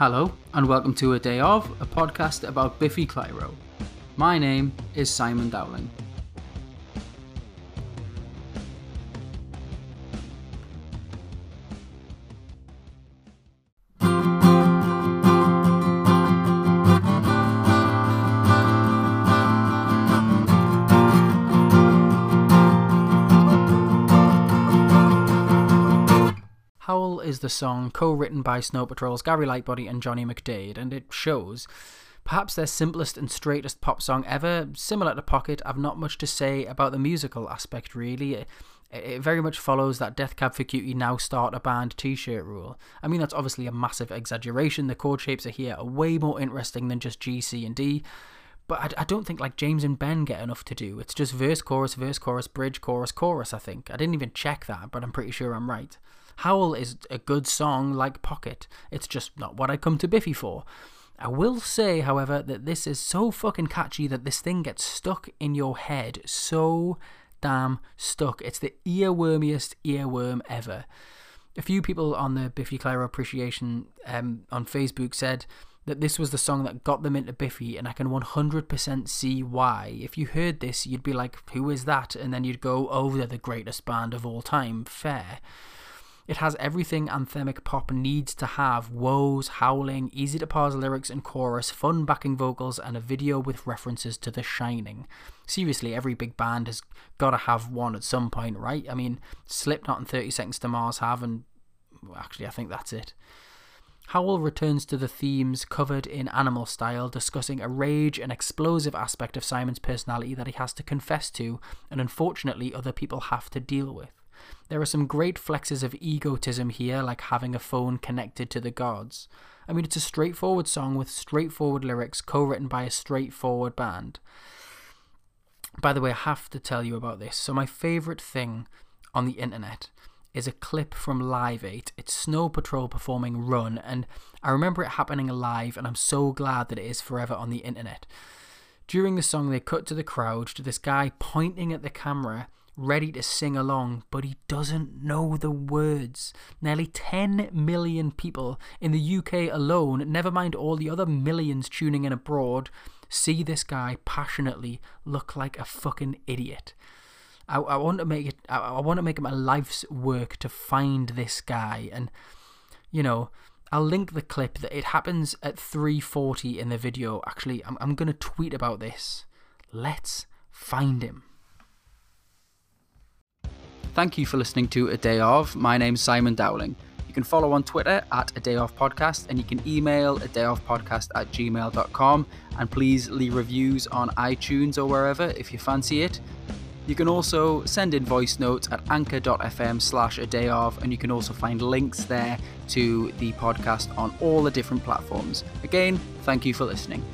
Hello, and welcome to A Day Of, a podcast about Biffy Clyro. My name is Simon Dowling. The song co written by Snow Patrol's Gary Lightbody and Johnny McDaid, and it shows. Perhaps their simplest and straightest pop song ever, similar to Pocket, I've not much to say about the musical aspect really. It, it very much follows that Death Cab for Cutie now start a band t shirt rule. I mean, that's obviously a massive exaggeration. The chord shapes are here are way more interesting than just G, C, and D. But I, I don't think like James and Ben get enough to do. It's just verse, chorus, verse, chorus, bridge, chorus, chorus, I think. I didn't even check that, but I'm pretty sure I'm right. Howl is a good song like Pocket. It's just not what I come to Biffy for. I will say, however, that this is so fucking catchy that this thing gets stuck in your head so damn stuck. It's the earwormiest earworm ever. A few people on the Biffy Clyro Appreciation um, on Facebook said that this was the song that got them into Biffy, and I can 100% see why. If you heard this, you'd be like, who is that? And then you'd go, oh, they're the greatest band of all time. Fair. It has everything anthemic pop needs to have woes, howling, easy to parse lyrics and chorus, fun backing vocals, and a video with references to The Shining. Seriously, every big band has got to have one at some point, right? I mean, Slipknot and 30 Seconds to Mars have, and actually, I think that's it. Howl returns to the themes covered in Animal Style, discussing a rage and explosive aspect of Simon's personality that he has to confess to, and unfortunately, other people have to deal with. There are some great flexes of egotism here, like having a phone connected to the gods. I mean, it's a straightforward song with straightforward lyrics, co written by a straightforward band. By the way, I have to tell you about this. So, my favourite thing on the internet is a clip from Live 8. It's Snow Patrol performing Run, and I remember it happening live, and I'm so glad that it is forever on the internet. During the song, they cut to the crowd to this guy pointing at the camera ready to sing along, but he doesn't know the words. Nearly 10 million people in the UK alone, never mind all the other millions tuning in abroad, see this guy passionately look like a fucking idiot. I, I want to make it. I, I want to make it my life's work to find this guy, and you know, I'll link the clip that it happens at 3:40 in the video. Actually, I'm I'm gonna tweet about this. Let's find him. Thank you for listening to A Day Of. My name's Simon Dowling. You can follow on Twitter at A Day Off Podcast and you can email a day off podcast at gmail.com and please leave reviews on iTunes or wherever if you fancy it. You can also send in voice notes at anchor.fm slash a day of, and you can also find links there to the podcast on all the different platforms. Again, thank you for listening.